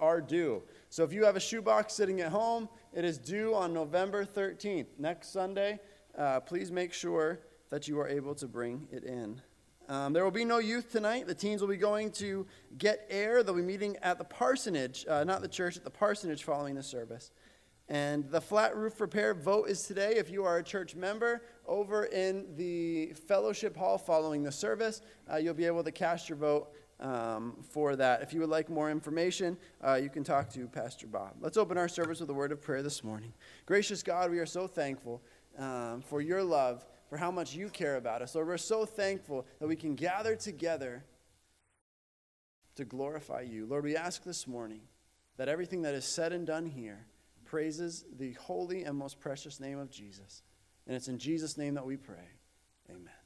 are due. So if you have a shoebox sitting at home, it is due on November 13th, next Sunday. Uh, please make sure that you are able to bring it in. Um, there will be no youth tonight. The teens will be going to get air. They'll be meeting at the parsonage, uh, not the church, at the parsonage following the service. And the flat roof repair vote is today. If you are a church member over in the fellowship hall following the service, uh, you'll be able to cast your vote um, for that. If you would like more information, uh, you can talk to Pastor Bob. Let's open our service with a word of prayer this morning. Gracious God, we are so thankful um, for your love, for how much you care about us. Lord, we're so thankful that we can gather together to glorify you. Lord, we ask this morning that everything that is said and done here praises the holy and most precious name of Jesus. And it's in Jesus' name that we pray. Amen.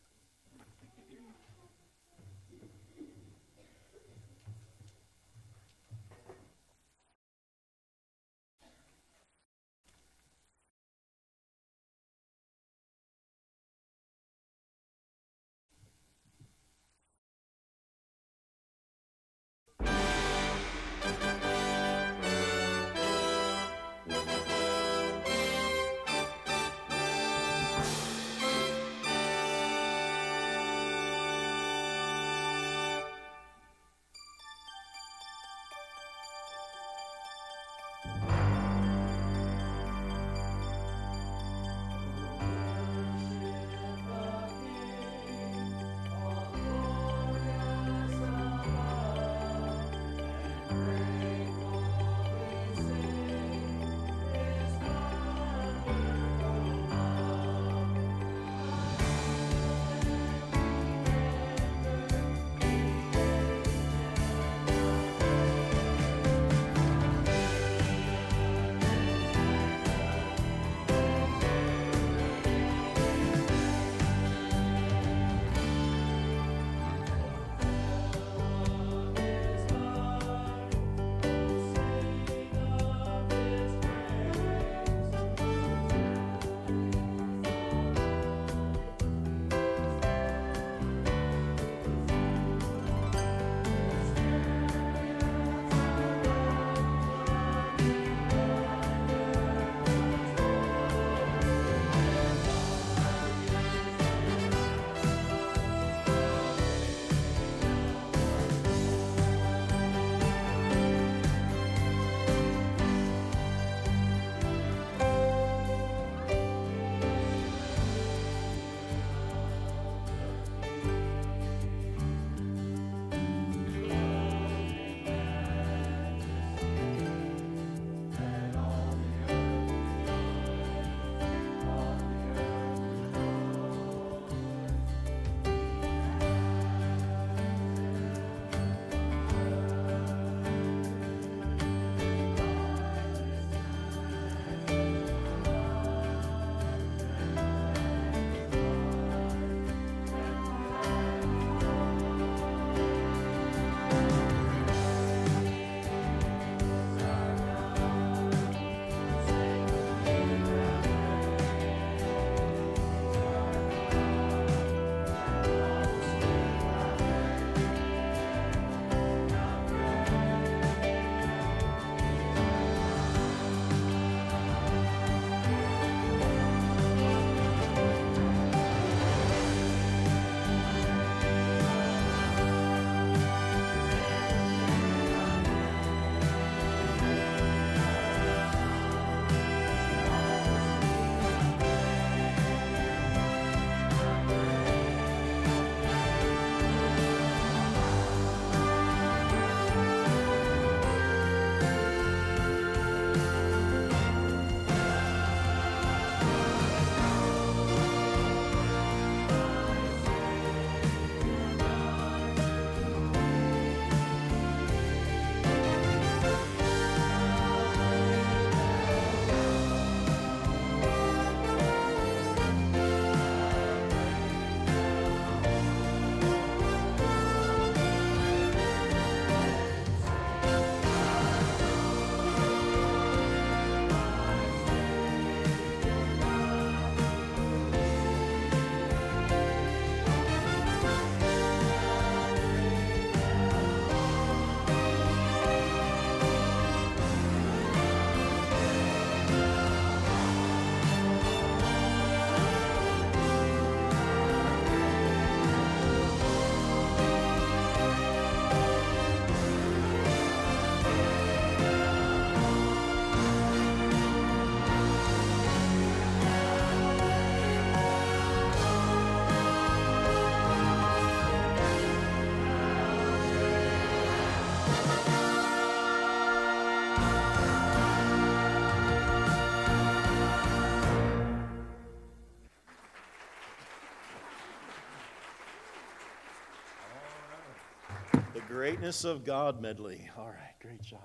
Greatness of God medley. All right, great job.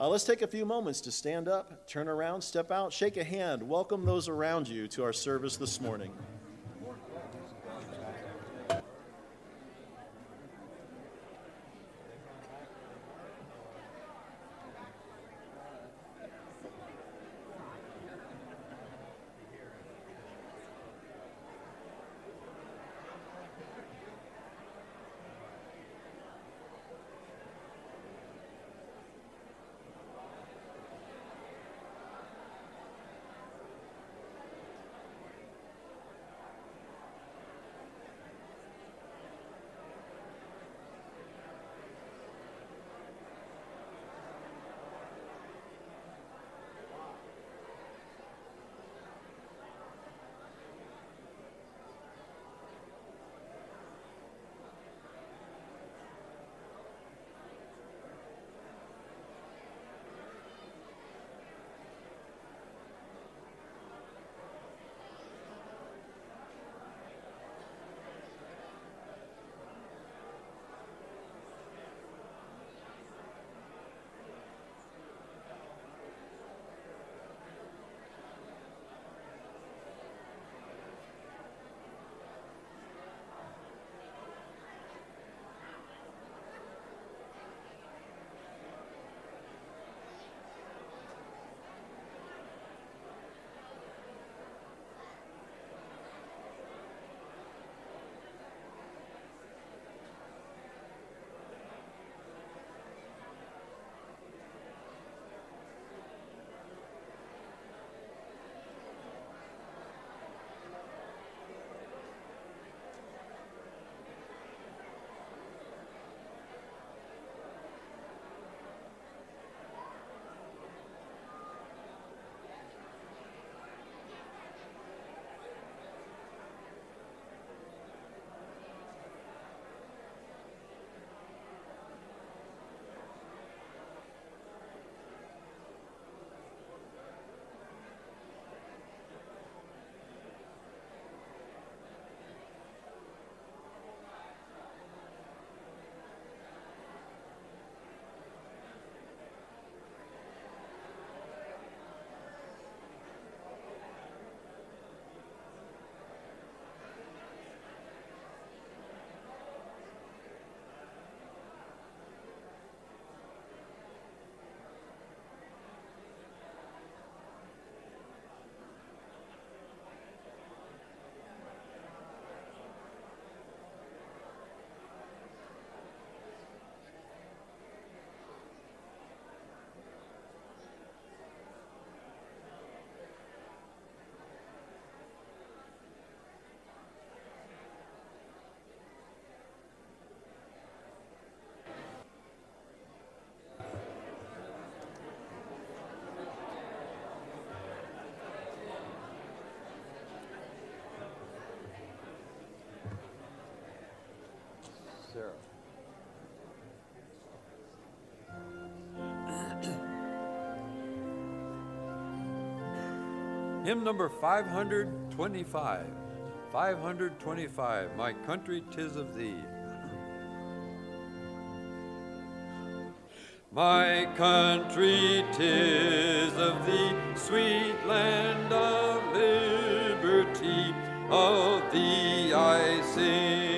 Uh, let's take a few moments to stand up, turn around, step out, shake a hand, welcome those around you to our service this morning. Hymn number 525. 525. My country, tis of thee. My country, tis of thee, sweet land of liberty, of thee I sing.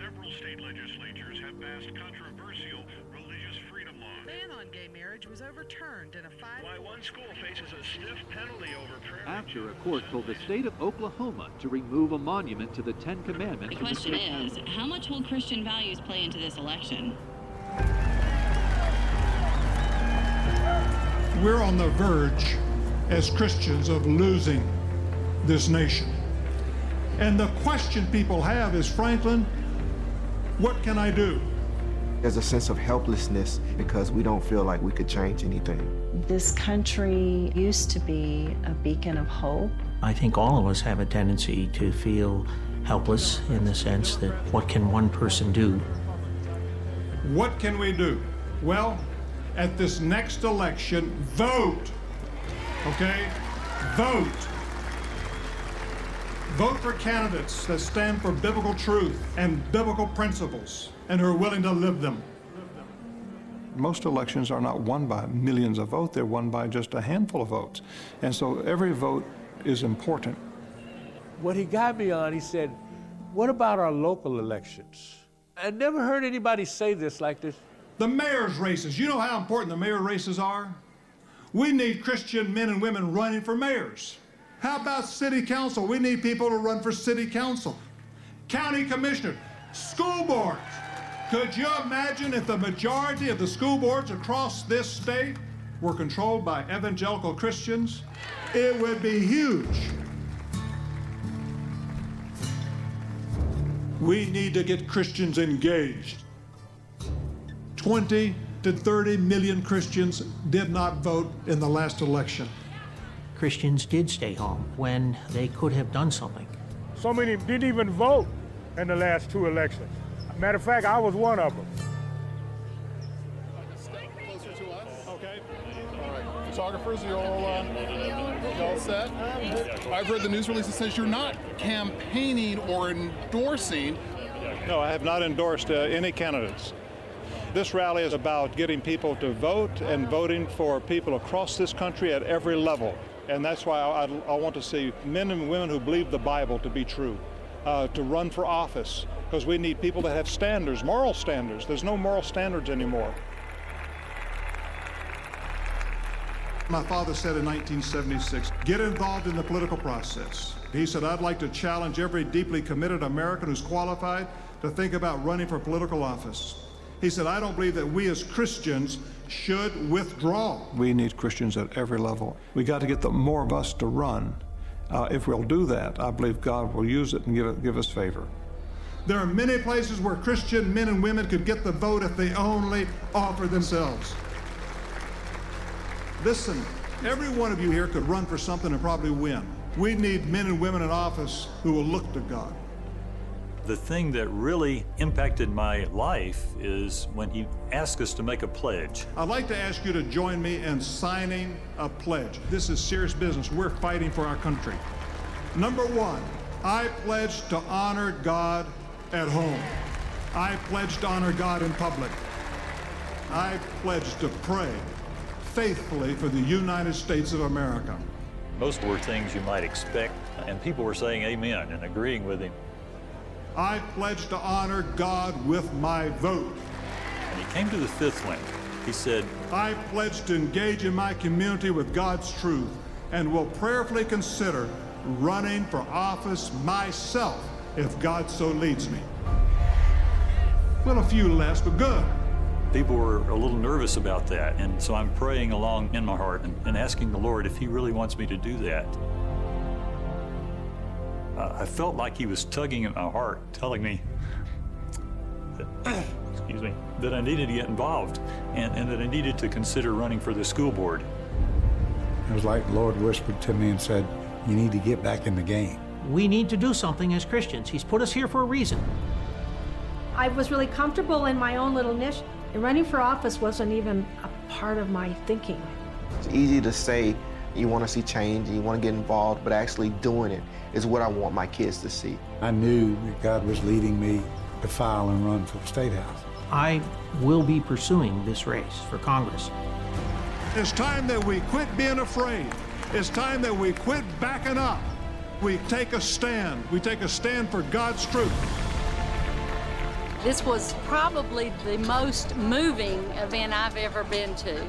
Several state legislatures have passed controversial religious freedom laws. ban on gay marriage was overturned in a five. Why one school faces a stiff penalty over prayer. after a court told the state of Oklahoma to remove a monument to the Ten Commandments The from the question state is, how much will Christian values play into this election? We're on the verge as Christians of losing this nation. And the question people have is, Franklin, what can I do? There's a sense of helplessness because we don't feel like we could change anything. This country used to be a beacon of hope. I think all of us have a tendency to feel helpless in the sense that what can one person do? What can we do? Well, at this next election, vote. Okay? Vote. Vote for candidates that stand for biblical truth and biblical principles and who are willing to live them. Most elections are not won by millions of votes, they're won by just a handful of votes. And so every vote is important. What he got me on, he said, What about our local elections? I never heard anybody say this like this. The mayor's races. You know how important the mayor races are? We need Christian men and women running for mayors. How about city council? We need people to run for city council. County commissioner, school boards. Could you imagine if the majority of the school boards across this state were controlled by evangelical Christians? It would be huge. We need to get Christians engaged. 20 to 30 million Christians did not vote in the last election. Christians did stay home when they could have done something. So many didn't even vote in the last two elections. Matter of fact, I was one of them. Closer to us. Okay. All right. Photographers, you all, uh, you all set? I've read the news release that says you're not campaigning or endorsing. No, I have not endorsed uh, any candidates. This rally is about getting people to vote and voting for people across this country at every level. And that's why I, I- want to see men and women who believe the Bible to be true, uh, to run for office, because we need people that have standards, moral standards. There's no moral standards anymore. My father said in 1976, get involved in the political process. He said, I'd like to challenge every deeply committed American who's qualified to think about running for political office. He said, I don't believe that we as Christians should withdraw. We need Christians at every level. We got to get the more of us to run. Uh, if we'll do that, I believe God will use it and give, it, give us favor. There are many places where Christian men and women could get the vote if they only offer themselves. Listen, every one of you here could run for something and probably win. We need men and women in office who will look to God. The thing that really impacted my life is when he asked us to make a pledge. I'd like to ask you to join me in signing a pledge. This is serious business. We're fighting for our country. Number one, I pledge to honor God at home. I pledge to honor God in public. I pledge to pray faithfully for the United States of America. Most were things you might expect, and people were saying amen and agreeing with him. I pledge to honor God with my vote. And he came to the fifth link, He said, I pledge to engage in my community with God's truth and will prayerfully consider running for office myself if God so leads me. Well, a few less, but good. people were a little nervous about that. And so I'm praying along in my heart and, and asking the Lord if He really wants me to do that. Uh, I felt like He was tugging at my heart, telling me, that, excuse me, that I needed to get involved and, and that I needed to consider running for the school board. It was like the Lord whispered to me and said, You need to get back in the game. We need to do something as Christians. He's put us here for a reason. I was really comfortable in my own little niche, and running for office wasn't even a part of my thinking. It's easy to say you want to see change and you want to get involved, but actually doing it is what I want my kids to see. I knew that God was leading me to file and run for the State House. I will be pursuing this race for Congress. It's time that we quit being afraid. It's time that we quit backing up. We take a stand. We take a stand for God's truth. This was probably the most moving event I've ever been to.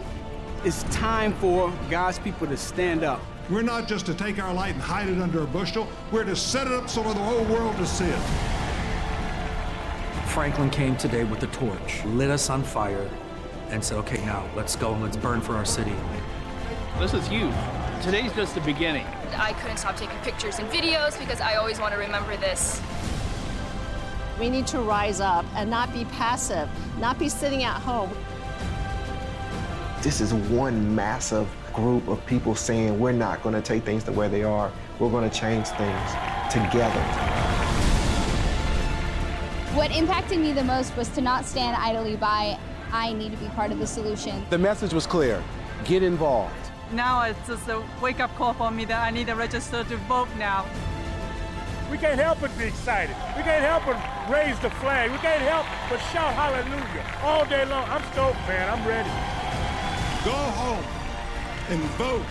It's time for God's people to stand up. We're not just to take our light and hide it under a bushel. We're to set it up so for the whole world to see it. Franklin came today with a torch, lit us on fire, and said, okay, now let's go and let's burn for our city. This is huge. Today's just the beginning. I couldn't stop taking pictures and videos because I always want to remember this. We need to rise up and not be passive, not be sitting at home. This is one massive group of people saying we're not going to take things the way they are. We're going to change things together. What impacted me the most was to not stand idly by. I need to be part of the solution. The message was clear get involved. Now it's just a wake up call for me that I need to register to vote now. We can't help but be excited. We can't help but raise the flag. We can't help but shout hallelujah all day long. I'm stoked, man. I'm ready. Go home and vote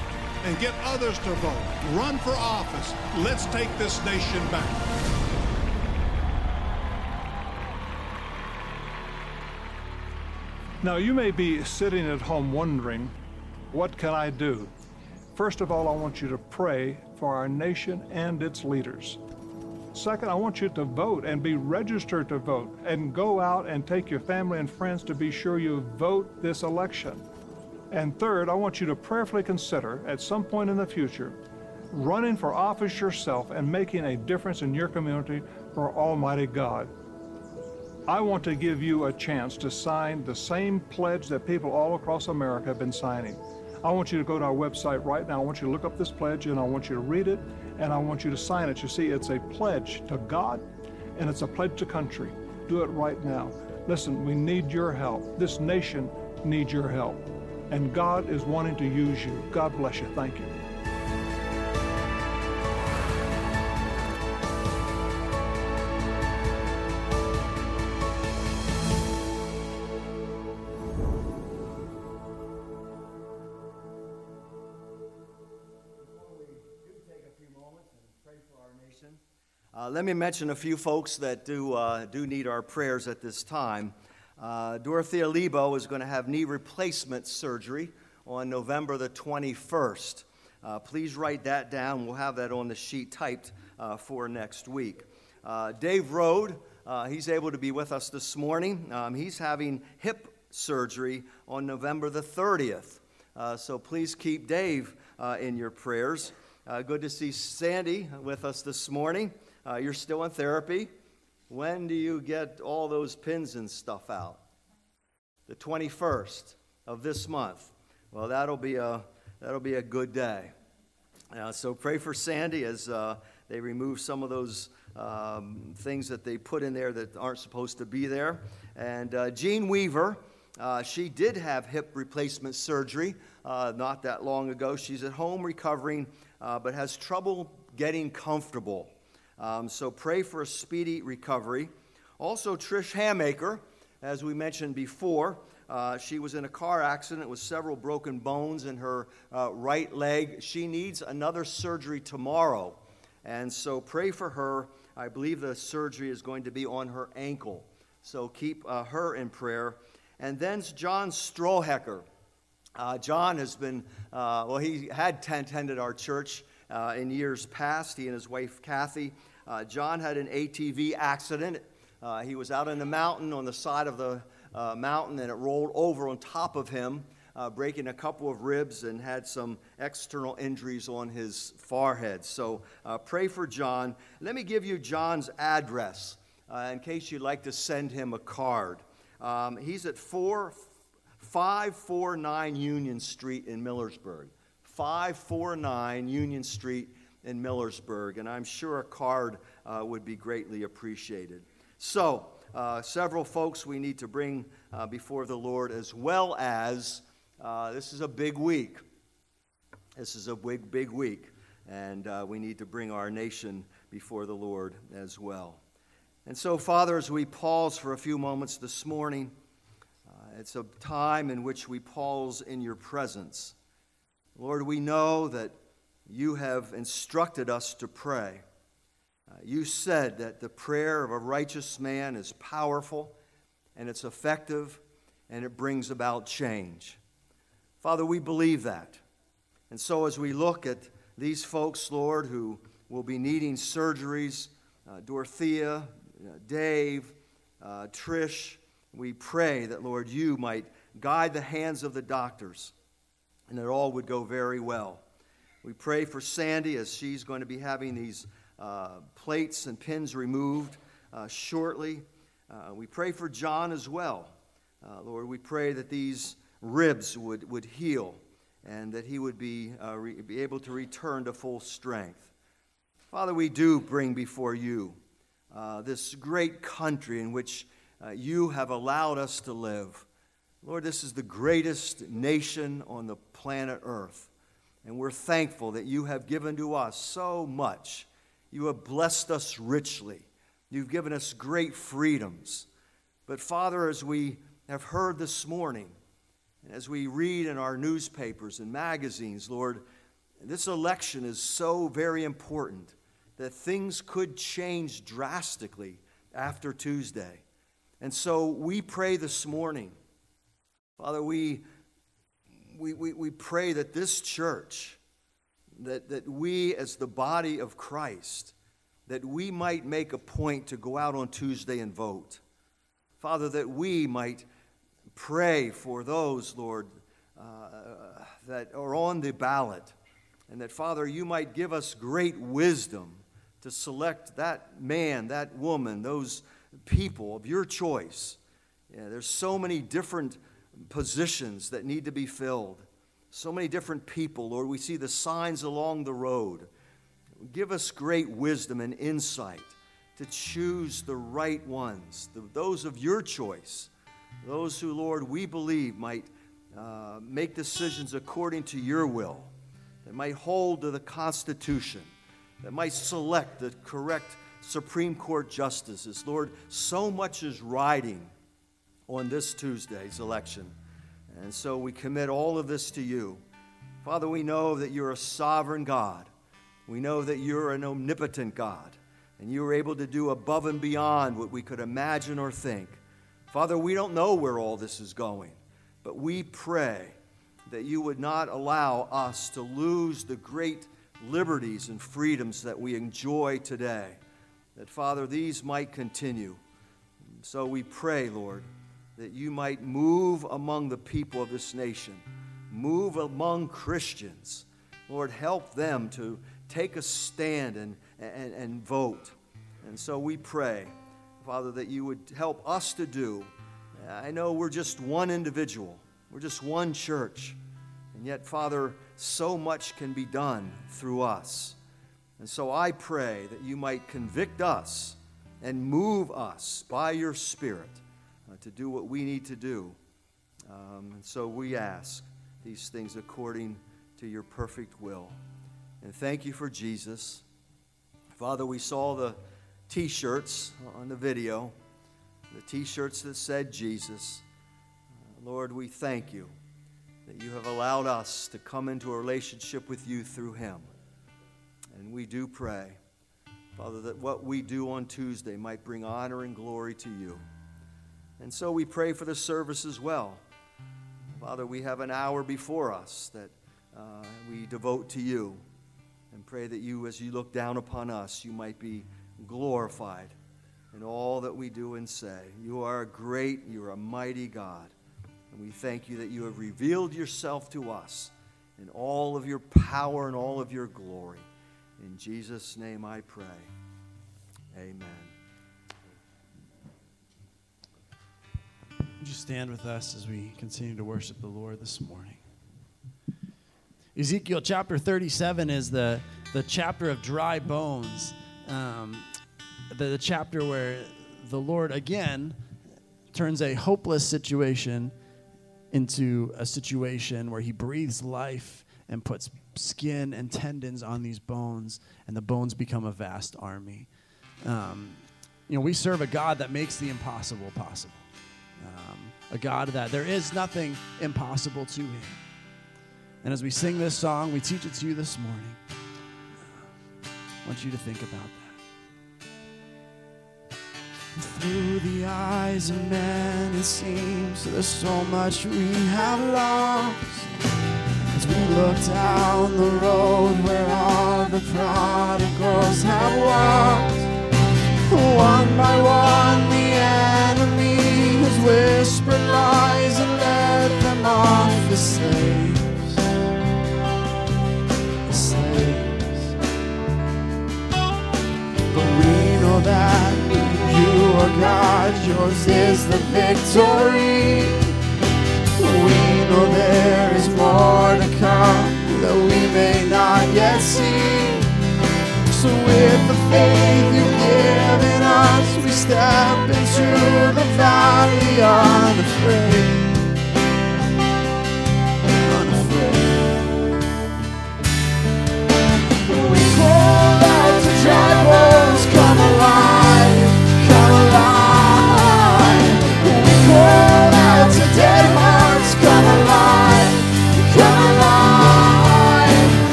and get others to vote. Run for office. Let's take this nation back. Now, you may be sitting at home wondering, what can I do? First of all, I want you to pray for our nation and its leaders. Second, I want you to vote and be registered to vote and go out and take your family and friends to be sure you vote this election. And third, I want you to prayerfully consider at some point in the future running for office yourself and making a difference in your community for Almighty God. I want to give you a chance to sign the same pledge that people all across America have been signing. I want you to go to our website right now. I want you to look up this pledge and I want you to read it and I want you to sign it. You see, it's a pledge to God and it's a pledge to country. Do it right now. Listen, we need your help. This nation needs your help. And God is wanting to use you. God bless you. Thank you. Uh, let me mention a few folks that do, uh, do need our prayers at this time. Uh, Dorothea Lebo is going to have knee replacement surgery on November the 21st. Uh, please write that down. We'll have that on the sheet typed uh, for next week. Uh, Dave Rode, he's able to be with us this morning. Um, he's having hip surgery on November the 30th. so please keep Dave in your prayers. good to see Sandy with us this morning. Uh, you're still in therapy. When do you get all those pins and stuff out? The 21st of this month. Well, that'll be a, that'll be a good day. Uh, so pray for Sandy as uh, they remove some of those um, things that they put in there that aren't supposed to be there. And uh, Jean Weaver, uh, she did have hip replacement surgery uh, not that long ago. She's at home recovering, uh, but has trouble getting comfortable. Um, so pray for a speedy recovery. Also, Trish Hamaker, as we mentioned before, uh, she was in a car accident with several broken bones in her uh, right leg. She needs another surgery tomorrow. And so pray for her. I believe the surgery is going to be on her ankle. So keep uh, her in prayer. And then John Strohecker. Uh, John has been, uh, well, he had attended our church uh, in years past, he and his wife Kathy. Uh, John had an ATV accident. Uh, he was out in the mountain on the side of the uh, mountain and it rolled over on top of him, uh, breaking a couple of ribs and had some external injuries on his forehead. So uh, pray for John. Let me give you John's address in case you'd like to send him a card. Um, he's at 4, 549 Union Street in Millersburg. 549 Union Street in Millersburg, and I'm sure a card uh, would be greatly appreciated. So, uh, several folks we need to bring uh, before the Lord, as well as uh, this is a big week. This is a big, big week, and uh, we need to bring our nation before the Lord as well. And so, Father, as we pause for a few moments this morning, uh, it's a time in which we pause in your presence. Lord, we know that you have instructed us to pray. Uh, you said that the prayer of a righteous man is powerful and it's effective and it brings about change. Father, we believe that. And so, as we look at these folks, Lord, who will be needing surgeries, uh, Dorothea, uh, Dave, uh, Trish, we pray that, Lord, you might guide the hands of the doctors and that all would go very well. We pray for Sandy as she's going to be having these uh, plates and pins removed uh, shortly. Uh, we pray for John as well. Uh, Lord, we pray that these ribs would, would heal and that he would be, re- be able to return to full strength. Father, we do bring before you uh, this great country in which uh, you have allowed us to live. Lord, this is the greatest nation on the planet Earth. And we're thankful that you have given to us so much. You have blessed us richly. You've given us great freedoms. But, Father, as we have heard this morning, and as we read in our newspapers and magazines, Lord, this election is so very important that things could change drastically after Tuesday. And so we pray this morning, Father, we, we, we, we pray that this church, that, that we as the body of Christ, that we might make a point to go out on Tuesday and vote. Father, that we might pray for those, Lord, uh, that are on the ballot. And that, Father, you might give us great wisdom to select that man, that woman, those people of your choice. Yeah, there's so many different positions that need to be filled, so many different people, Lord. We see the signs along the road. Give us great wisdom and insight to choose the right ones, the, those of your choice, those who, Lord, we believe might uh, make decisions according to your will, that might hold to the Constitution that might select the correct Supreme Court justices. Lord, so much is riding on this Tuesday's election. And so we commit all of this to you. Father, we know that you're a sovereign God. We know that you're an omnipotent God, and you are able to do above and beyond what we could imagine or think. Father, we don't know where all this is going, but we pray that you would not allow us to lose the great liberties and freedoms that we enjoy today. That, Father, these might continue. So we pray, Lord, that you might move among the people of this nation, move among Christians. Lord, help them to take a stand and, and, and vote. And so we pray, Father, that you would help us to do. I know we're just one individual, we're just one church. And yet, Father, so much can be done through us. And so I pray that you might convict us and move us by your Spirit to do what we need to do. Um, and so we ask these things according to your perfect will. And thank you for Jesus. Father, we saw the t shirts on the video, the t shirts that said Jesus. Uh, Lord, we thank you that you have allowed us to come into a relationship with you through him. And we do pray, Father, that what we do on Tuesday might bring honor and glory to you. And so we pray for the service as well. Father, we have an hour before us that uh, we devote to you and pray that you, as you look down upon us, you might be glorified. in all that we do and say. You are a great, you are a mighty God. And we thank you that you have revealed yourself to us in all of your power and all of your glory. In Jesus' name I pray. Amen. Would you stand with us as we continue to worship the Lord this morning? Ezekiel chapter 37 is the, the chapter of dry bones, um, the, the chapter where the Lord again turns a hopeless situation into a situation where he breathes life and puts skin and tendons on these bones, and the bones become a vast army. Um, you know, we serve a God that makes the impossible possible, um, a God that there is nothing impossible to him. And as we sing this song, we teach it to you this morning. I want you to think about that. Through the eyes of men, it seems there's so much we have lost. As we look down the road where all the prodigals have walked, one by one has lies and let them off the slaves. The slaves. But we know that you are God, yours is the victory. We know there is more to come that we may not yet see. So with the faith we step into the valley unafraid.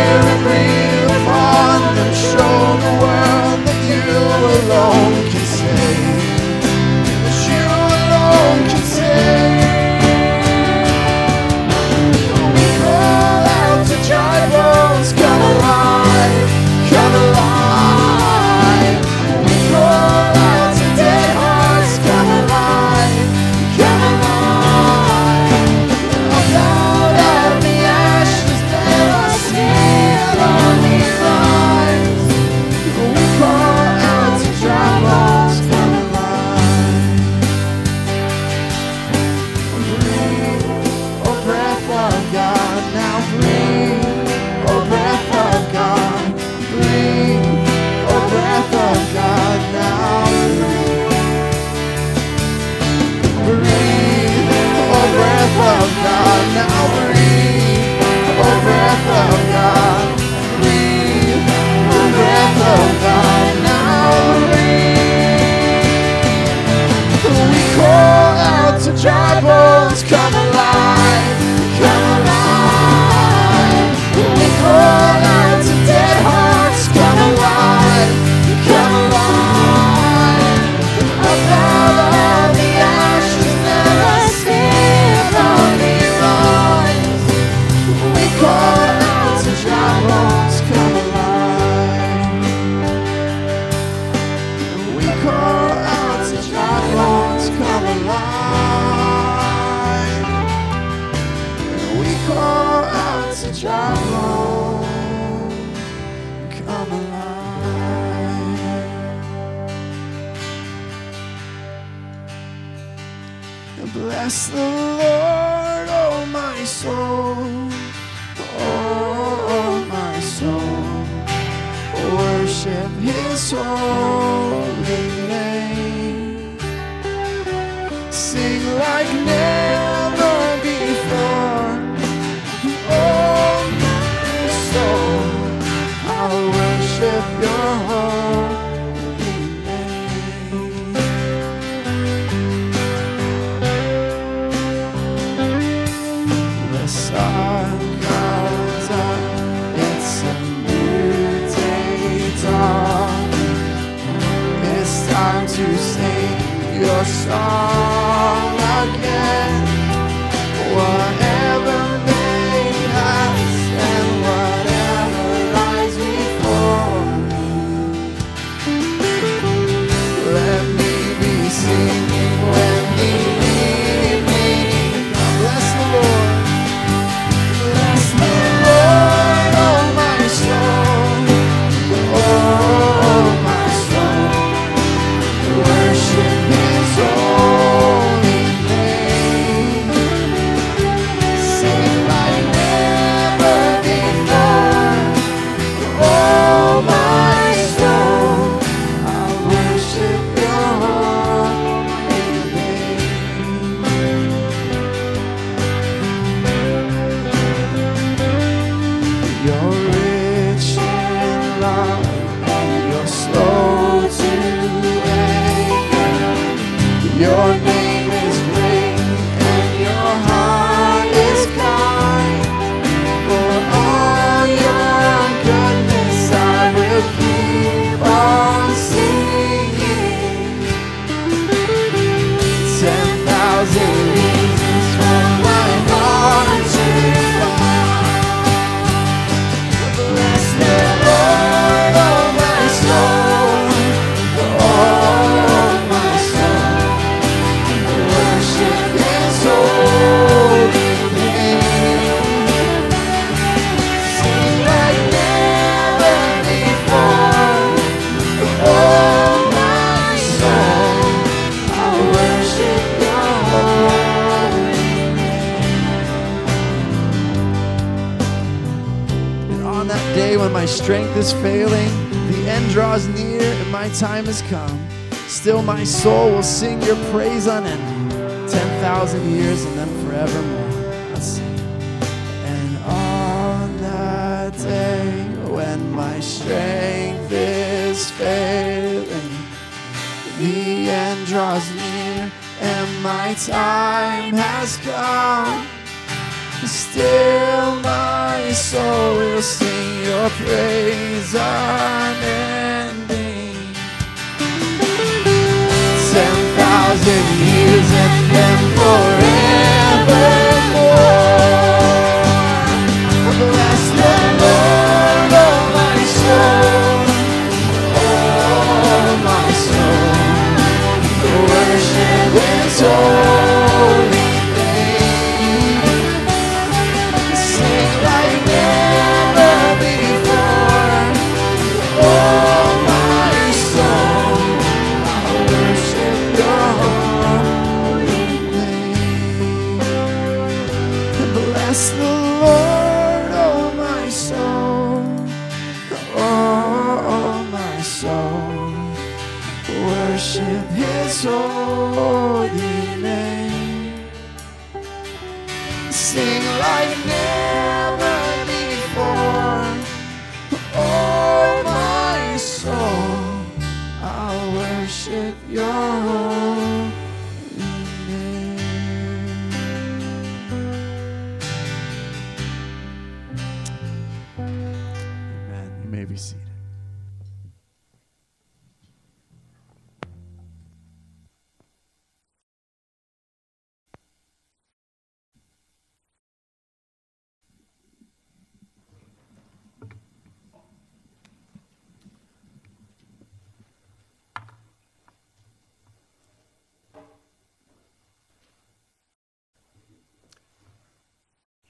Upon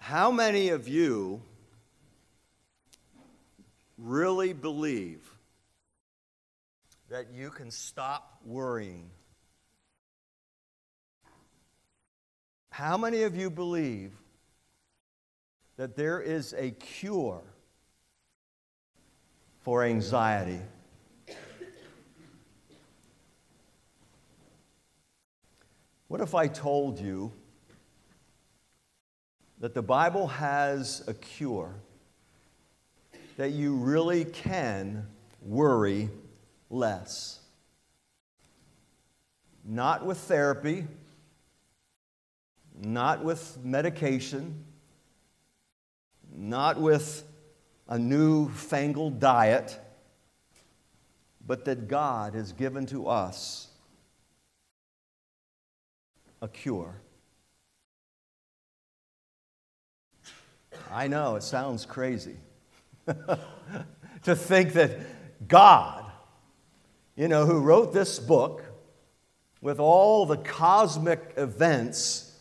How many of you really believe that you can stop worrying? How many of you believe that there is a cure for anxiety? What if I told you that the Bible has a cure, that you really can worry less. Not with therapy, not with medication, not with a new fangled diet, but that God has given to us a cure. I know, it sounds crazy to think that God, you know, who wrote this book with all the cosmic events,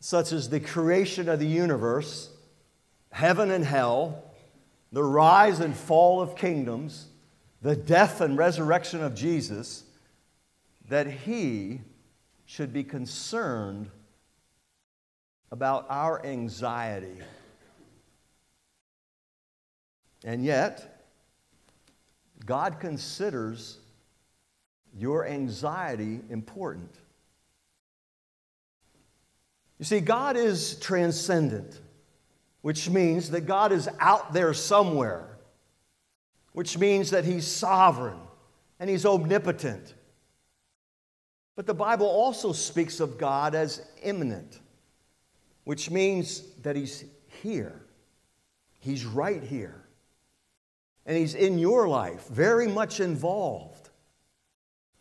such as the creation of the universe, heaven and hell, the rise and fall of kingdoms, the death and resurrection of Jesus, that he should be concerned about our anxiety. And yet, God considers your anxiety important. You see, God is transcendent, which means that God is out there somewhere, which means that He's sovereign and He's omnipotent. But the Bible also speaks of God as immanent, which means that He's here, He's right here. And He's in your life, very much involved.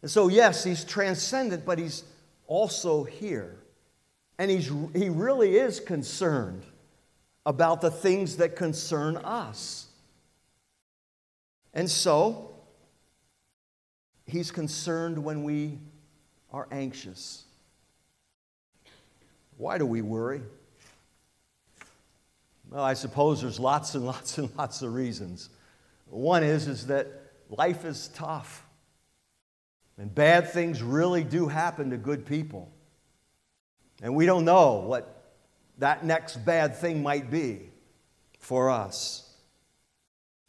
And so, yes, He's transcendent, but He's also here. And he's, He really is concerned about the things that concern us. And so, He's concerned when we are anxious. Why do we worry? Well, I suppose there's lots and lots and lots of reasons. One is, is that life is tough. And bad things really do happen to good people. And we don't know what that next bad thing might be for us.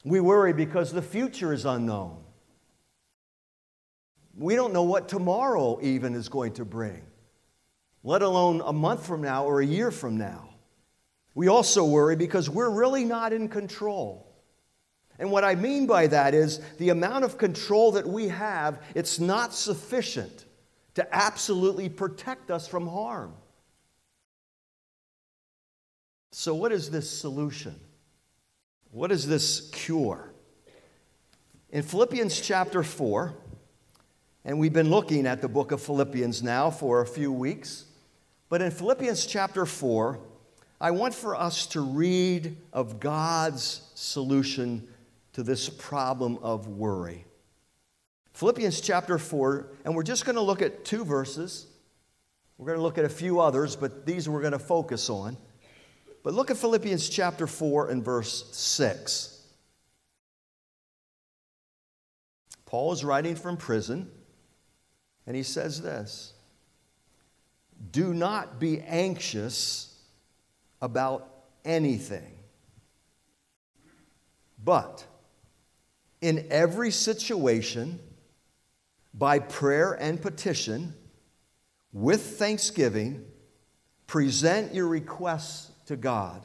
We worry because the future is unknown. We don't know what tomorrow even is going to bring, let alone a month from now or a year from now. We also worry because we're really not in control. And what I mean by that is the amount of control that we have, it's not sufficient to absolutely protect us from harm. So, what is this solution? What is this cure? In Philippians chapter 4, and we've been looking at the book of Philippians now for a few weeks, but in Philippians chapter 4, I want for us to read of God's solution to this problem of worry. Philippians chapter 4, and we're just going to look at two verses. We're going to look at a few others, but these we're going to focus on. But look at Philippians chapter 4 and verse 6. Paul is writing from prison, and he says this Do not be anxious about anything, but in every situation, by prayer and petition, with thanksgiving, present your requests to God.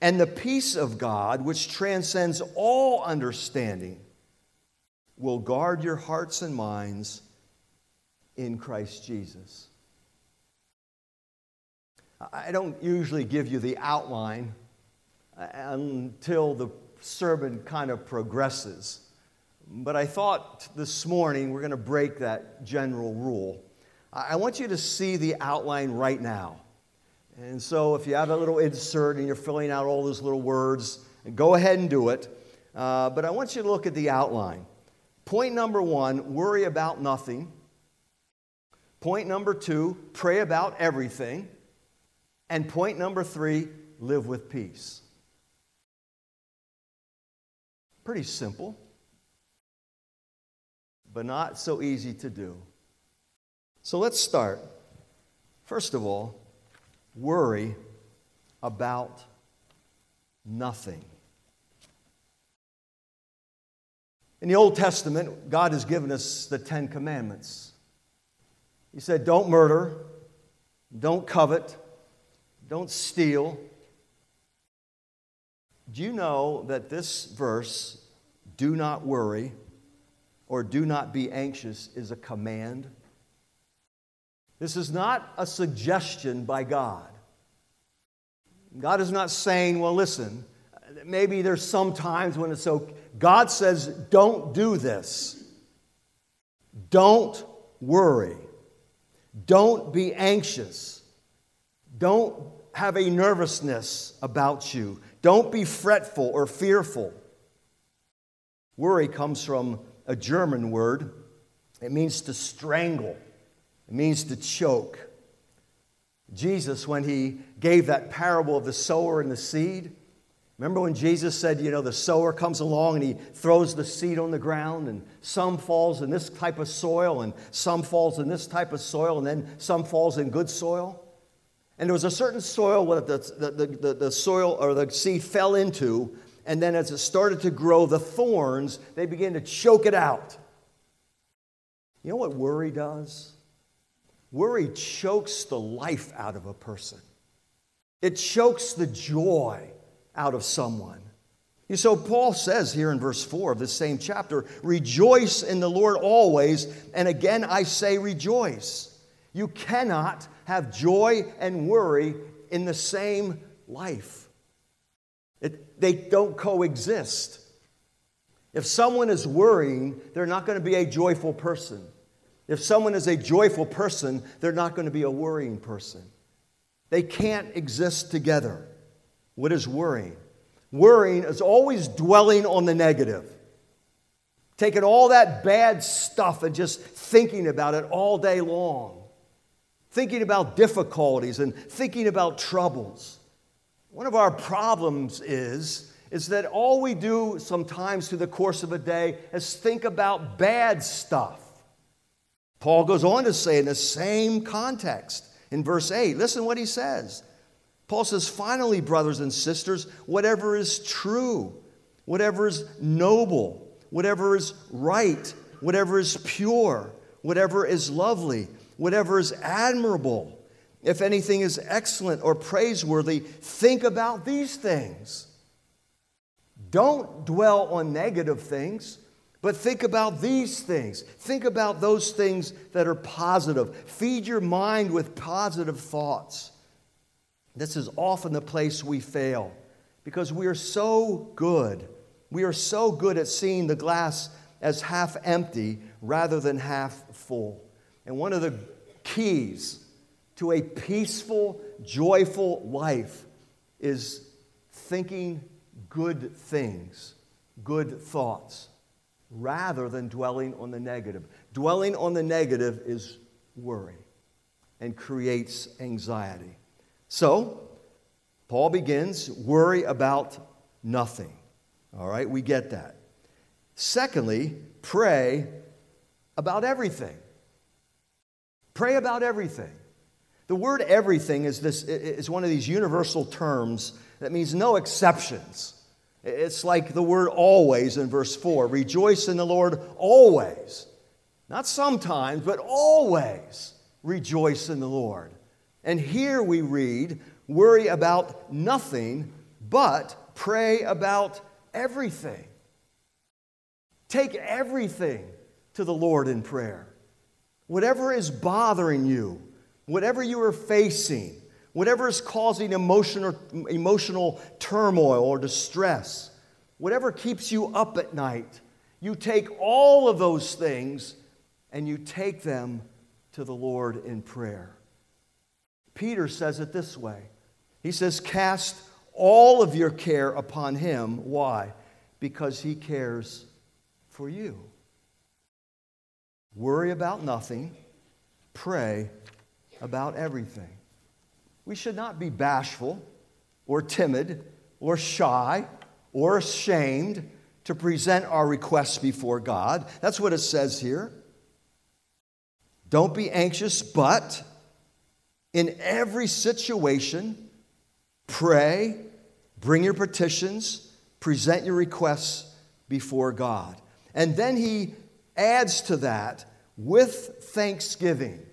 And the peace of God, which transcends all understanding, will guard your hearts and minds in Christ Jesus. I don't usually give you the outline uh, until the sermon kind of progresses. But I thought this morning we're going to break that general rule. I want you to see the outline right now. And so if you have a little insert and you're filling out all those little words, go ahead and do it. Uh, but I want you to look at the outline. Point number one worry about nothing. Point number two pray about everything. And point number three live with peace. Pretty simple, but not so easy to do. So let's start. First of all, worry about nothing. In the Old Testament, God has given us the Ten Commandments. He said, Don't murder, don't covet, don't steal. Do you know that this verse, do not worry or do not be anxious, is a command? This is not a suggestion by God. God is not saying, well, listen, maybe there's some times when it's so. God says, don't do this. Don't worry. Don't be anxious. Don't have a nervousness about you. Don't be fretful or fearful. Worry comes from a German word. It means to strangle, it means to choke. Jesus, when he gave that parable of the sower and the seed, remember when Jesus said, you know, the sower comes along and he throws the seed on the ground, and some falls in this type of soil, and some falls in this type of soil, and then some falls in good soil? And there was a certain soil where the, the, the, the, soil or the seed fell into, and then as it started to grow, the thorns, they began to choke it out. You know what worry does? Worry chokes the life out of a person, it chokes the joy out of someone. You so Paul says here in verse 4 of this same chapter, rejoice in the Lord always, and again I say rejoice. You cannot have joy and worry in the same life. It, they don't coexist. If someone is worrying, they're not going to be a joyful person. If someone is a joyful person, they're not going to be a worrying person. They can't exist together. What is worrying? Worrying is always dwelling on the negative, taking all that bad stuff and just thinking about it all day long, thinking about difficulties and thinking about troubles. One of our problems is, is that all we do sometimes through the course of a day is think about bad stuff. Paul goes on to say in the same context in verse 8, listen what he says. Paul says, finally, brothers and sisters, whatever is true, whatever is noble, whatever is right, whatever is pure, whatever is lovely, whatever is admirable, if anything is excellent or praiseworthy, think about these things. Don't dwell on negative things. But think about these things. Think about those things that are positive. Feed your mind with positive thoughts. This is often the place we fail because we are so good. We are so good at seeing the glass as half empty rather than half full. And one of the keys to a peaceful, joyful life is thinking good things, good thoughts rather than dwelling on the negative. Dwelling on the negative is worry and creates anxiety. So, Paul begins worry about nothing. All right, we get that. Secondly, pray about everything. Pray about everything. The word everything is, this, is one of these universal terms that means no exceptions. It's like the word always in verse 4 rejoice in the Lord always. Not sometimes, but always rejoice in the Lord. And here we read, worry about nothing, but pray about everything. Take everything to the Lord in prayer. Whatever is bothering you, whatever you are facing, whatever is causing emotional, turmoil or distress, whatever keeps you up at night, you take all of those things and you take them to the Lord in prayer. Peter says it this way He says, Cast all of your care upon him. Why? Because he cares for you. Worry about nothing, pray about everything. We should not be bashful or timid or shy or ashamed to present our requests before God. That's what it says here. Don't be anxious, but in every situation, pray, bring your petitions, present your requests before God. And then he adds to that with thanksgiving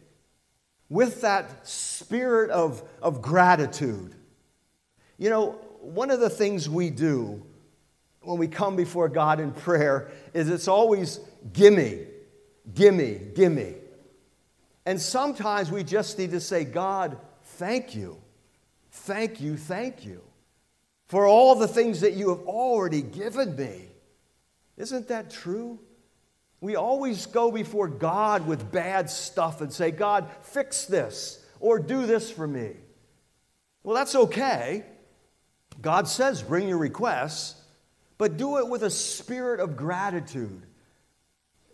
with that spirit of, of gratitude. You know, one of the things we do when we come before God in prayer is it's always gimme, gimme, gimme. And sometimes we just need to say, God, thank you, thank you, thank you for all the things that you have already given me. Isn't that true? We always go before God with bad stuff and say, God, fix this or do this for me. Well, that's okay. God says, bring your requests, but do it with a spirit of gratitude.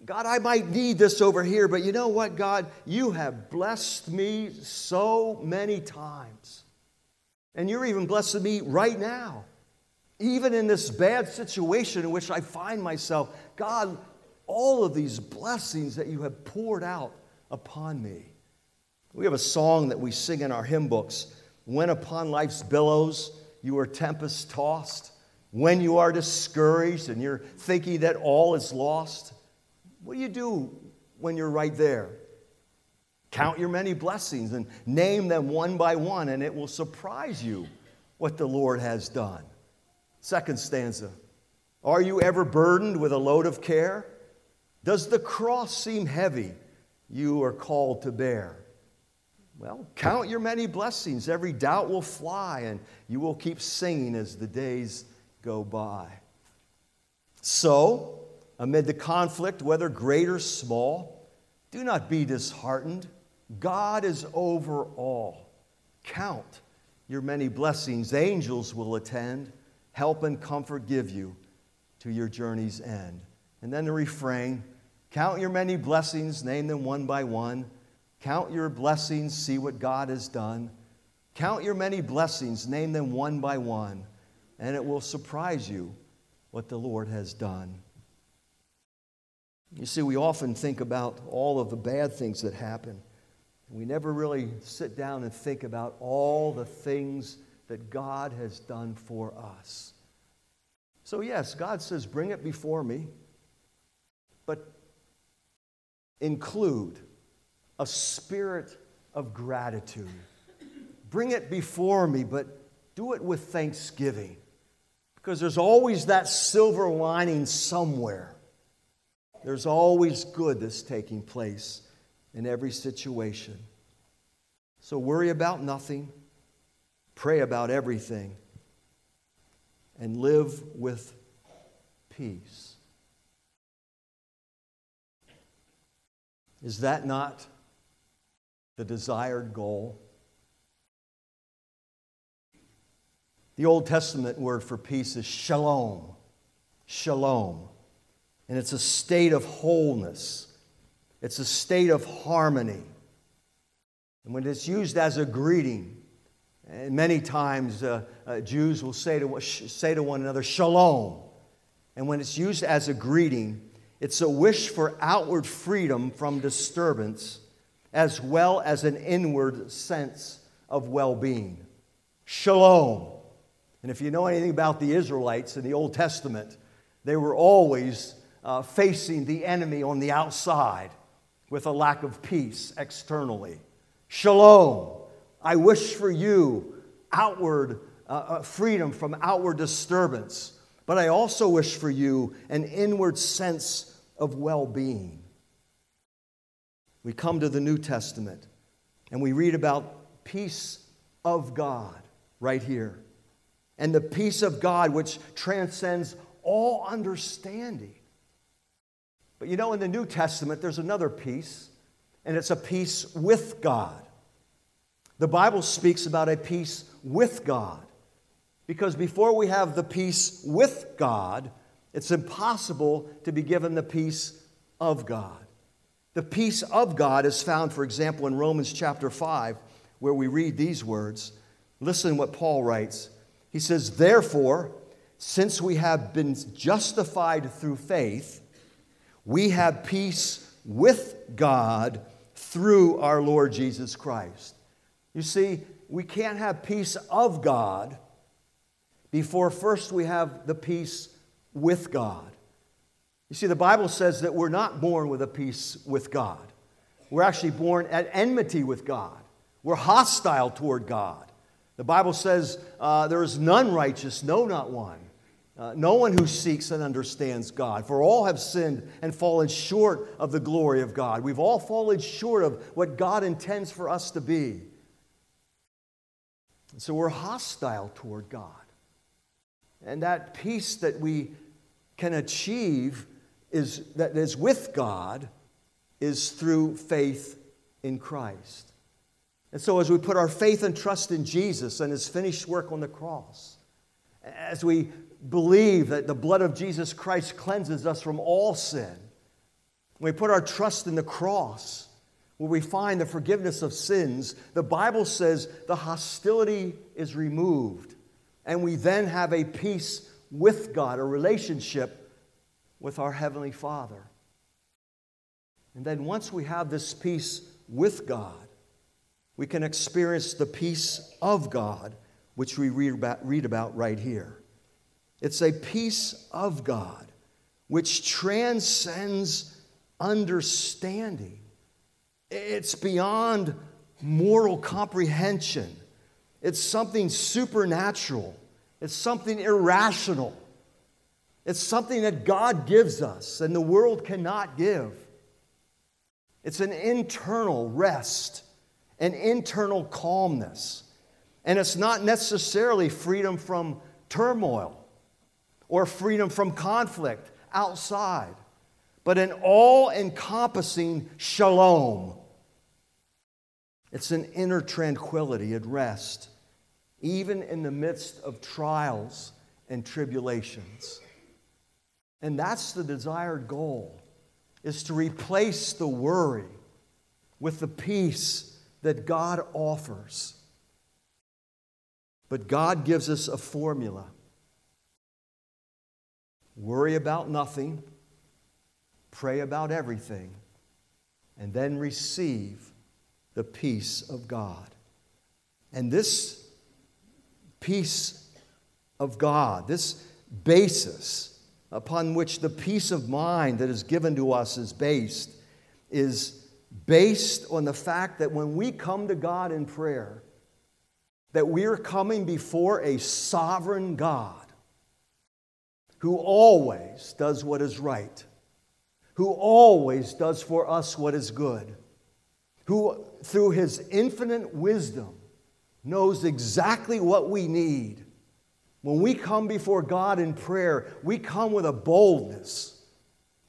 God, I might need this over here, but you know what, God? You have blessed me so many times. And you're even blessing me right now. Even in this bad situation in which I find myself, God, all of these blessings that you have poured out upon me. We have a song that we sing in our hymn books. When upon life's billows you are tempest tossed, when you are discouraged and you're thinking that all is lost, what do you do when you're right there? Count your many blessings and name them one by one, and it will surprise you what the Lord has done. Second stanza Are you ever burdened with a load of care? Does the cross seem heavy you are called to bear? Well, count your many blessings. Every doubt will fly, and you will keep singing as the days go by. So, amid the conflict, whether great or small, do not be disheartened. God is over all. Count your many blessings. Angels will attend, help and comfort give you to your journey's end. And then the refrain Count your many blessings, name them one by one. Count your blessings, see what God has done. Count your many blessings, name them one by one, and it will surprise you what the Lord has done. You see, we often think about all of the bad things that happen. We never really sit down and think about all the things that God has done for us. So, yes, God says, Bring it before me, but include a spirit of gratitude. Bring it before me, but do it with thanksgiving. Because there's always that silver lining somewhere. There's always good that's taking place in every situation. So worry about nothing, pray about everything, and live with peace. Is that not the desired goal? The Old Testament word for peace is shalom. Shalom. And it's a state of wholeness, it's a state of harmony. And when it's used as a greeting, and many times uh, uh, Jews will say to, say to one another, Shalom. And when it's used as a greeting, it's a wish for outward freedom from disturbance as well as an inward sense of well being. Shalom. And if you know anything about the Israelites in the Old Testament, they were always uh, facing the enemy on the outside with a lack of peace externally. Shalom. I wish for you outward uh, uh freedom from outward disturbance, but I also wish for you an inward sense of well being. We come to the New Testament and we read about peace of God right here. And the peace of God which transcends all understanding. But you know, in the New Testament, there's another peace, and it's a peace with God. The Bible speaks about a peace with God. Because before we have the peace with God, it's impossible to be given the peace of God. The peace of God is found, for example, in Romans chapter 5, where we read these words. Listen to what Paul writes. He says, Therefore, since we have been justified through faith, we have peace with God through our Lord Jesus Christ. You see, we can't have peace of God before first we have the peace with God. You see, the Bible says that we're not born with a peace with God. We're actually born at enmity with God. We're hostile toward God. The Bible says uh, there is none righteous, no, not one. Uh, no one who seeks and understands God. For all have sinned and fallen short of the glory of God. We've all fallen short of what God intends for us to be. And so we're hostile toward God. And that peace that we can achieve is that is with God is through faith in Christ. And so as we put our faith and trust in Jesus and his finished work on the cross, as we believe that the blood of Jesus Christ cleanses us from all sin, we put our trust in the cross, where we find the forgiveness of sins, the Bible says the hostility is removed, and we then have a peace with God, a relationship with our Heavenly Father. And then once we have this peace with God, we can experience the peace of God, which we read about, read about right here. It's a peace of God which transcends understanding. It's beyond moral comprehension. It's something supernatural. It's something irrational. It's something that God gives us and the world cannot give. It's an internal rest, an internal calmness. And it's not necessarily freedom from turmoil or freedom from conflict outside, but an all encompassing shalom. It's an inner tranquility at rest, even in the midst of trials and tribulations. And that's the desired goal, is to replace the worry with the peace that God offers. But God gives us a formula worry about nothing, pray about everything, and then receive the peace of God. And this peace of God, this basis upon which the peace of mind that is given to us is based, is based on the fact that when we come to God in prayer, that we're coming before a sovereign God who always does what is right, who always does for us what is good, who through his infinite wisdom knows exactly what we need. When we come before God in prayer, we come with a boldness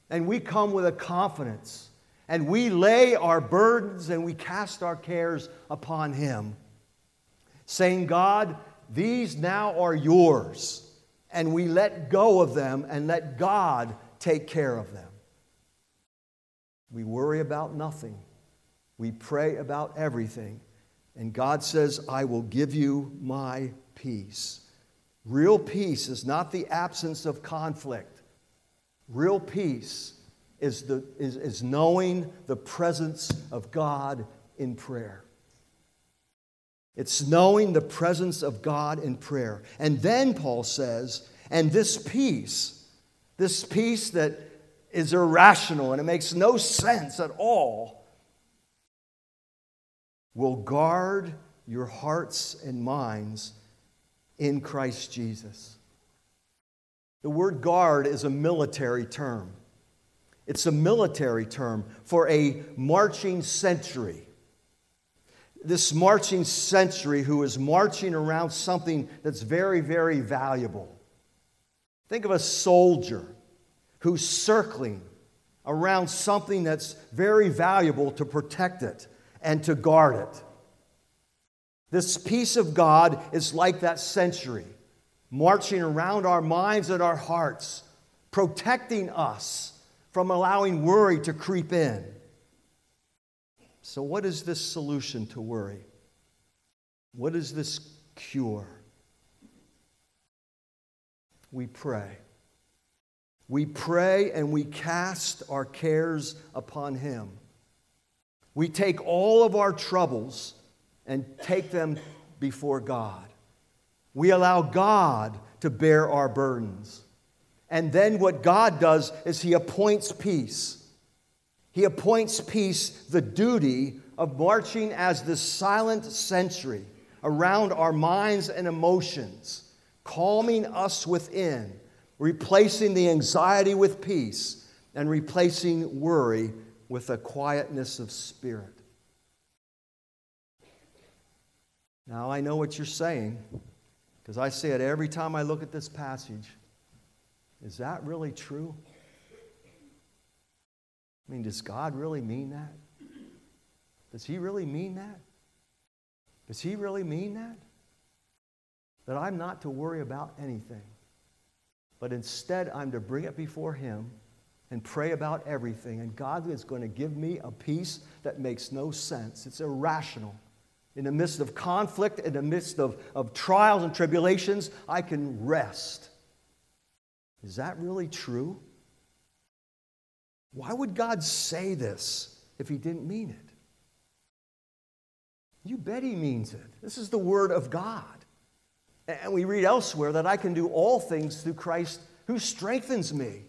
and we come with a confidence and we lay our burdens and we cast our cares upon Him, saying, God, these now are yours and we let go of them and let God take care of them. We worry about nothing, we pray about everything. And God says, I will give you my peace. Real peace is not the absence of conflict. Real peace is, the, is, is knowing the presence of God in prayer. It's knowing the presence of God in prayer. And then Paul says, and this peace, this peace that is irrational and it makes no sense at all, will guard your hearts and minds in Christ Jesus. The word guard is a military term. It's a military term for a marching sentry this marching sentry who is marching around something that's very, very valuable. Think of a soldier who's circling around something that's very valuable to protect it and to guard it. This peace of God is like that sentry, marching around our minds and our hearts, protecting us from allowing worry to creep in. So, what is this solution to worry? What is this cure? We pray. We pray and we cast our cares upon Him. We take all of our troubles and take them before God. We allow God to bear our burdens. And then what God does is He appoints peace. He appoints peace the duty of marching as the silent sentry around our minds and emotions, calming us within, replacing the anxiety with peace, and replacing worry with a quietness of spirit. Now, I know what you're saying, because I say it every time I look at this passage. Is that really true? I mean, does God really mean that? Does He really mean that? Does He really mean that? That I'm not to worry about anything, but instead I'm to bring it before Him and pray about everything, and God is going to give me a peace that makes no sense. It's irrational. In the midst of conflict, in the midst of, of trials and tribulations, I can rest. Is that really true? Why would God say this if He didn't mean it? You bet He means it. This is the Word of God. And we read elsewhere that I can do all things through Christ who strengthens me.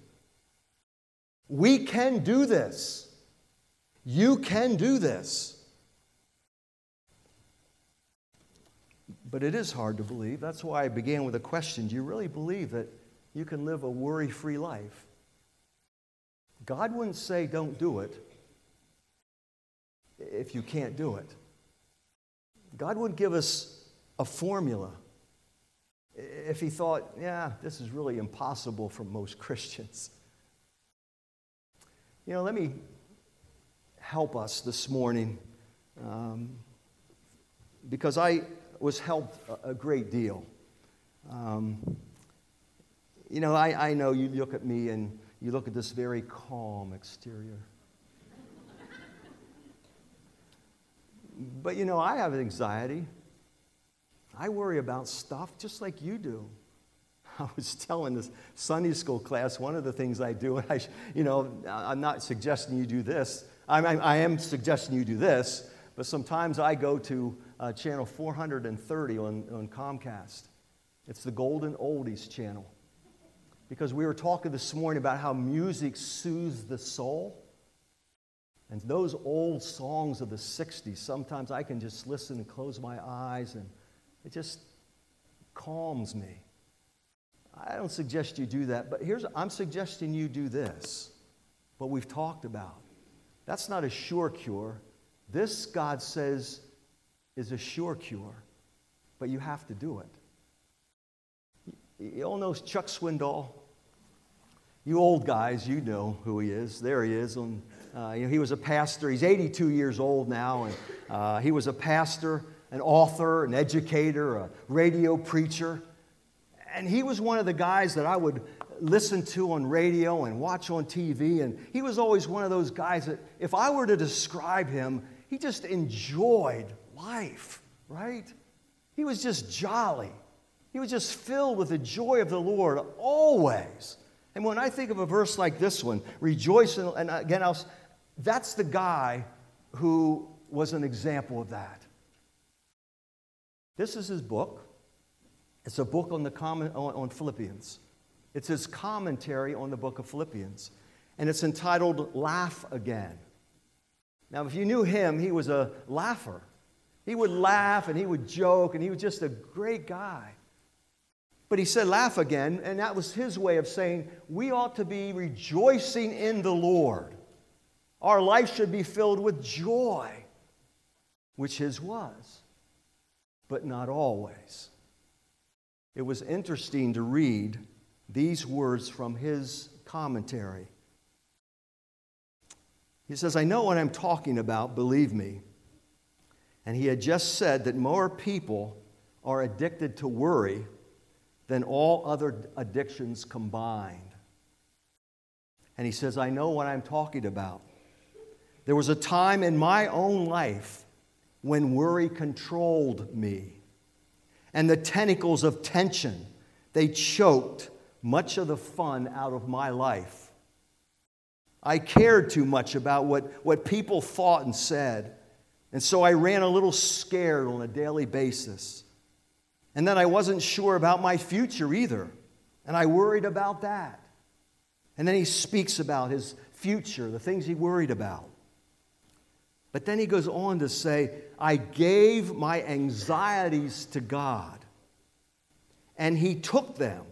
We can do this. You can do this. But it is hard to believe. That's why I began with a question Do you really believe that you can live a worry free life? God wouldn't say, Don't do it if you can't do it. God wouldn't give us a formula if He thought, Yeah, this is really impossible for most Christians. You know, let me help us this morning um, because I was helped a great deal. Um, you know, I, I know you look at me and you look at this very calm exterior. but you know, I have anxiety. I worry about stuff just like you do. I was telling this Sunday school class one of the things I do, and I, you know, I'm not suggesting you do this. I'm, I am suggesting you do this, but sometimes I go to uh, channel 430 on, on Comcast. It's the Golden Oldies channel. Because we were talking this morning about how music soothes the soul. And those old songs of the 60s, sometimes I can just listen and close my eyes and it just calms me. I don't suggest you do that, but here's I'm suggesting you do this. What we've talked about. That's not a sure cure. This, God says, is a sure cure, but you have to do it. You all know Chuck Swindoll? You old guys, you know who he is. There he is. On, uh, you know, he was a pastor. He's 82 years old now, and uh, he was a pastor, an author, an educator, a radio preacher. And he was one of the guys that I would listen to on radio and watch on TV. And he was always one of those guys that, if I were to describe him, he just enjoyed life, right? He was just jolly. He was just filled with the joy of the Lord always. And when I think of a verse like this one, rejoice, in, and again, I'll, that's the guy who was an example of that. This is his book. It's a book on, the on, on Philippians. It's his commentary on the book of Philippians. And it's entitled Laugh Again. Now, if you knew him, he was a laugher. He would laugh and he would joke, and he was just a great guy. But he said, laugh again, and that was his way of saying we ought to be rejoicing in the Lord. Our life should be filled with joy, which his was, but not always. It was interesting to read these words from his commentary. He says, I know what I'm talking about, believe me. And he had just said that more people are addicted to worry than all other addictions combined. And he says, I know what I'm talking about. There was a time in my own life when worry controlled me. And the tentacles of tension, they choked much of the fun out of my life. I cared too much about what, what people thought and said. And so I ran a little scared on a daily basis. And then I wasn't sure about my future either. And I worried about that. And then he speaks about his future, the things he worried about. But then he goes on to say, I gave my anxieties to God, and he took them,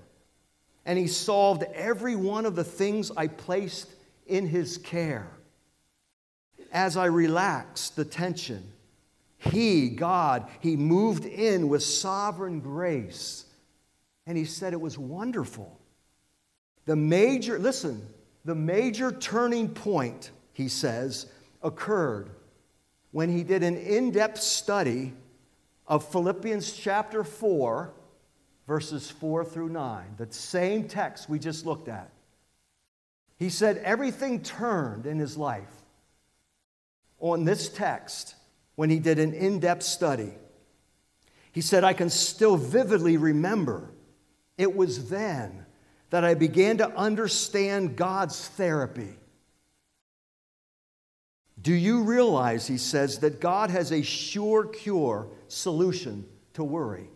and he solved every one of the things I placed in his care as I relaxed the tension, He, God, He moved in with sovereign grace. And He said it was wonderful. The major, listen, the major turning point, He says, occurred when he did an in depth study of Philippians chapter 4, verses 4 through 9, the same text we just looked at. He said everything turned in his life on this text when he did an in depth study. He said, I can still vividly remember it was then that I began to understand God's therapy. Do you realize, he says, that God has a sure cure solution to worry?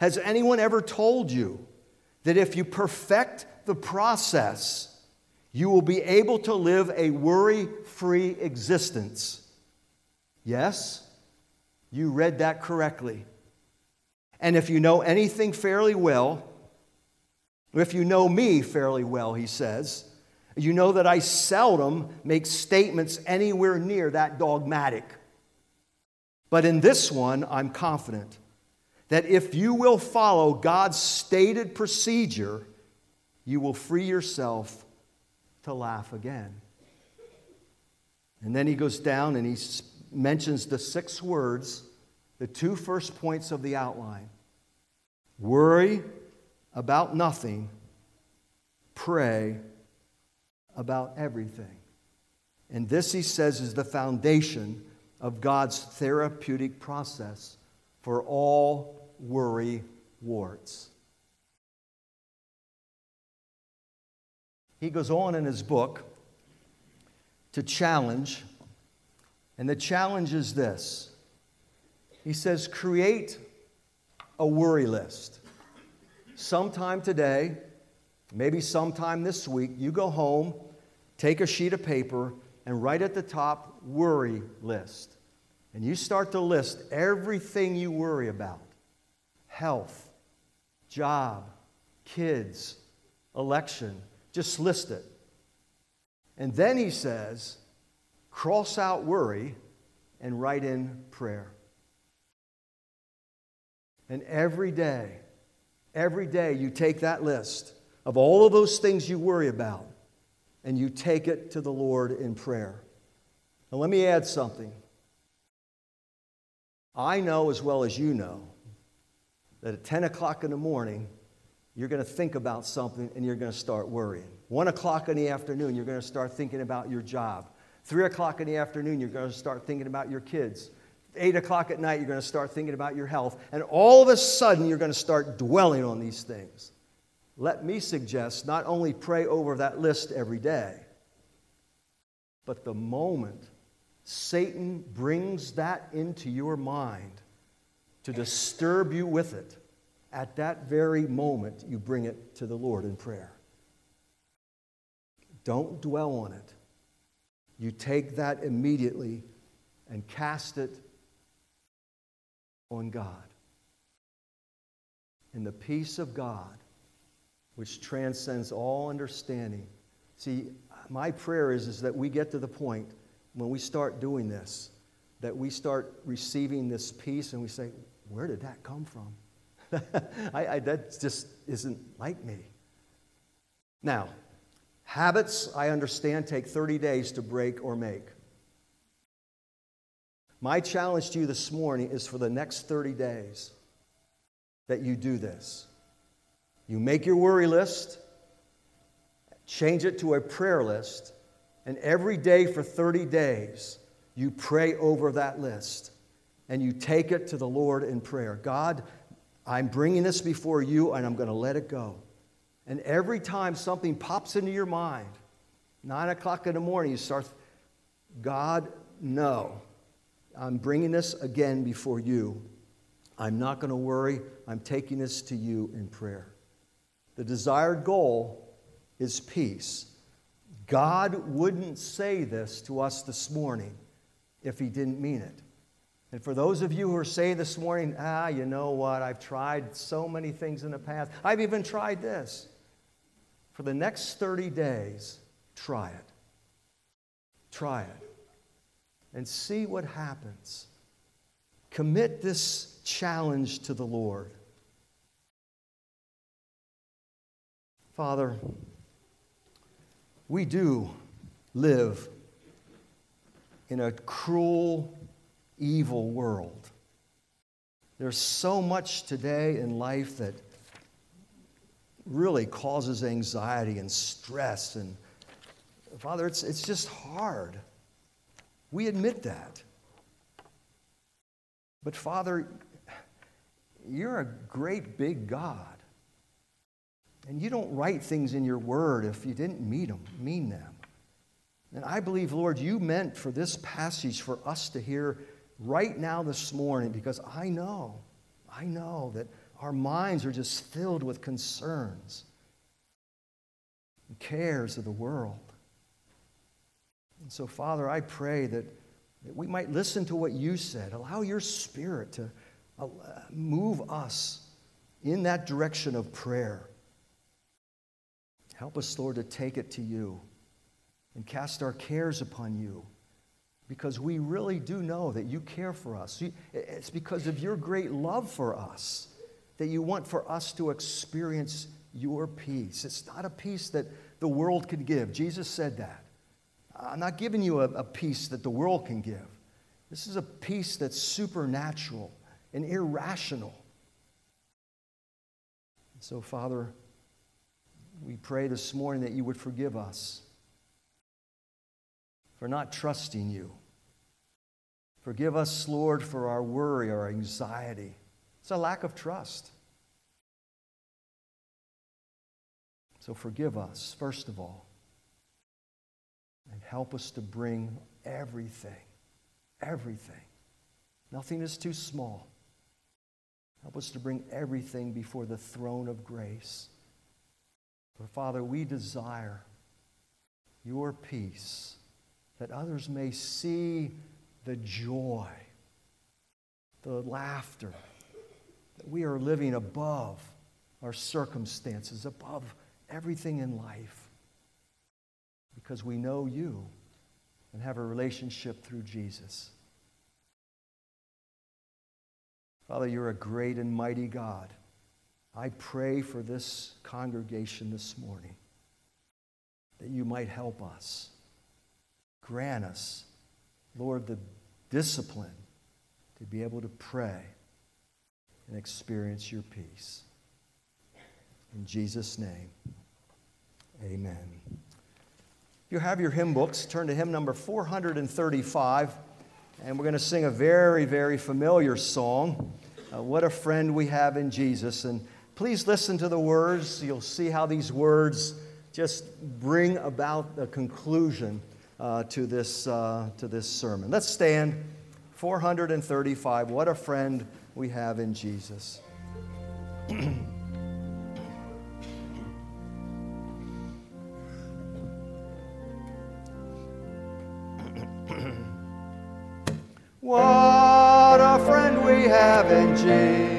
Has anyone ever told you that if you perfect the process, you will be able to live a worry free existence? Yes, you read that correctly. And if you know anything fairly well, if you know me fairly well, he says, you know that I seldom make statements anywhere near that dogmatic. But in this one, I'm confident that if you will follow God's stated procedure, you will free yourself to laugh again. And then he goes down and he mentions the six words, the two first points of the outline worry about nothing, pray about everything. And this, he says, is the foundation of God's therapeutic process for all worry warts. He goes on in his book to challenge, and the challenge is this. He says, create a worry list. Sometime today, maybe sometime this week, you go home, take a sheet of paper, and write at the top, worry list. And you start to list everything you worry about health, job, kids, election. Just list it. And then he says, cross out worry and write in prayer. And every day, every day you take that list of all of those things you worry about and you take it to the Lord in prayer. Now, let me add something. I know as well as you know that at 10 o'clock in the morning, you're going to think about something and you're going to start worrying. 1 o'clock in the afternoon, you're going to start thinking about your job. 3 o'clock in the afternoon, you're going to start thinking about your kids. 8 o'clock at night, you're going to start thinking about your health. And all of a sudden, you're going to start dwelling on these things. Let me suggest not only pray over that list every day, but the moment Satan brings that into your mind to disturb you with it, at that very moment, you bring it to the Lord in prayer. Don't dwell on it. You take that immediately and cast it on God. And the peace of God, which transcends all understanding. See, my prayer is, is that we get to the point when we start doing this, that we start receiving this peace and we say, Where did that come from? I, I, that just isn't like me. Now, habits, I understand, take 30 days to break or make. My challenge to you this morning is for the next 30 days that you do this. You make your worry list, change it to a prayer list, and every day for 30 days, you pray over that list and you take it to the Lord in prayer. God, I'm bringing this before you and I'm going to let it go. And every time something pops into your mind, nine o'clock in the morning, you start, God, no. I'm bringing this again before you. I'm not going to worry. I'm taking this to you in prayer. The desired goal is peace. God wouldn't say this to us this morning if He didn't mean it. And for those of you who are saying this morning, ah, you know what, I've tried so many things in the past, I've even tried this. For the next 30 days, try it. Try it. And see what happens. Commit this challenge to the Lord. Father, we do live in a cruel, evil world. There's so much today in life that really causes anxiety and stress. And Father, it's, it's just hard. We admit that. But Father, you're a great big God. And you don't write things in your word if you didn't meet them, mean them. And I believe, Lord, you meant for this passage for us to hear right now this morning because I know, I know that our minds are just filled with concerns and cares of the world. And so, Father, I pray that, that we might listen to what you said. Allow your spirit to uh, move us in that direction of prayer. Help us, Lord, to take it to you and cast our cares upon you because we really do know that you care for us. It's because of your great love for us that you want for us to experience your peace. It's not a peace that the world can give. Jesus said that. I'm not giving you a, a peace that the world can give. This is a peace that's supernatural and irrational. So, Father, we pray this morning that you would forgive us for not trusting you. Forgive us, Lord, for our worry, our anxiety. It's a lack of trust. So forgive us, first of all, and help us to bring everything, everything. Nothing is too small. Help us to bring everything before the throne of grace. For Father, we desire your peace that others may see the joy, the laughter, that we are living above our circumstances, above everything in life, because we know you and have a relationship through Jesus. Father, you're a great and mighty God. I pray for this congregation this morning that you might help us. Grant us, Lord, the discipline to be able to pray and experience your peace. In Jesus' name, amen. If you have your hymn books, turn to hymn number 435, and we're going to sing a very, very familiar song. Uh, what a friend we have in Jesus. And Please listen to the words. You'll see how these words just bring about a conclusion uh, to, this, uh, to this sermon. Let's stand. 435. What a friend we have in Jesus. what a friend we have in Jesus.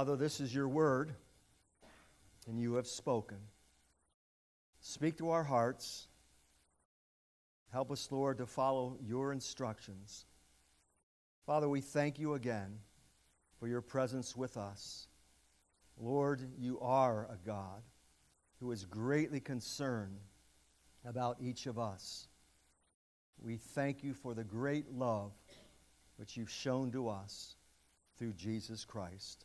Father, this is your word, and you have spoken. Speak to our hearts. Help us, Lord, to follow your instructions. Father, we thank you again for your presence with us. Lord, you are a God who is greatly concerned about each of us. We thank you for the great love which you've shown to us through Jesus Christ.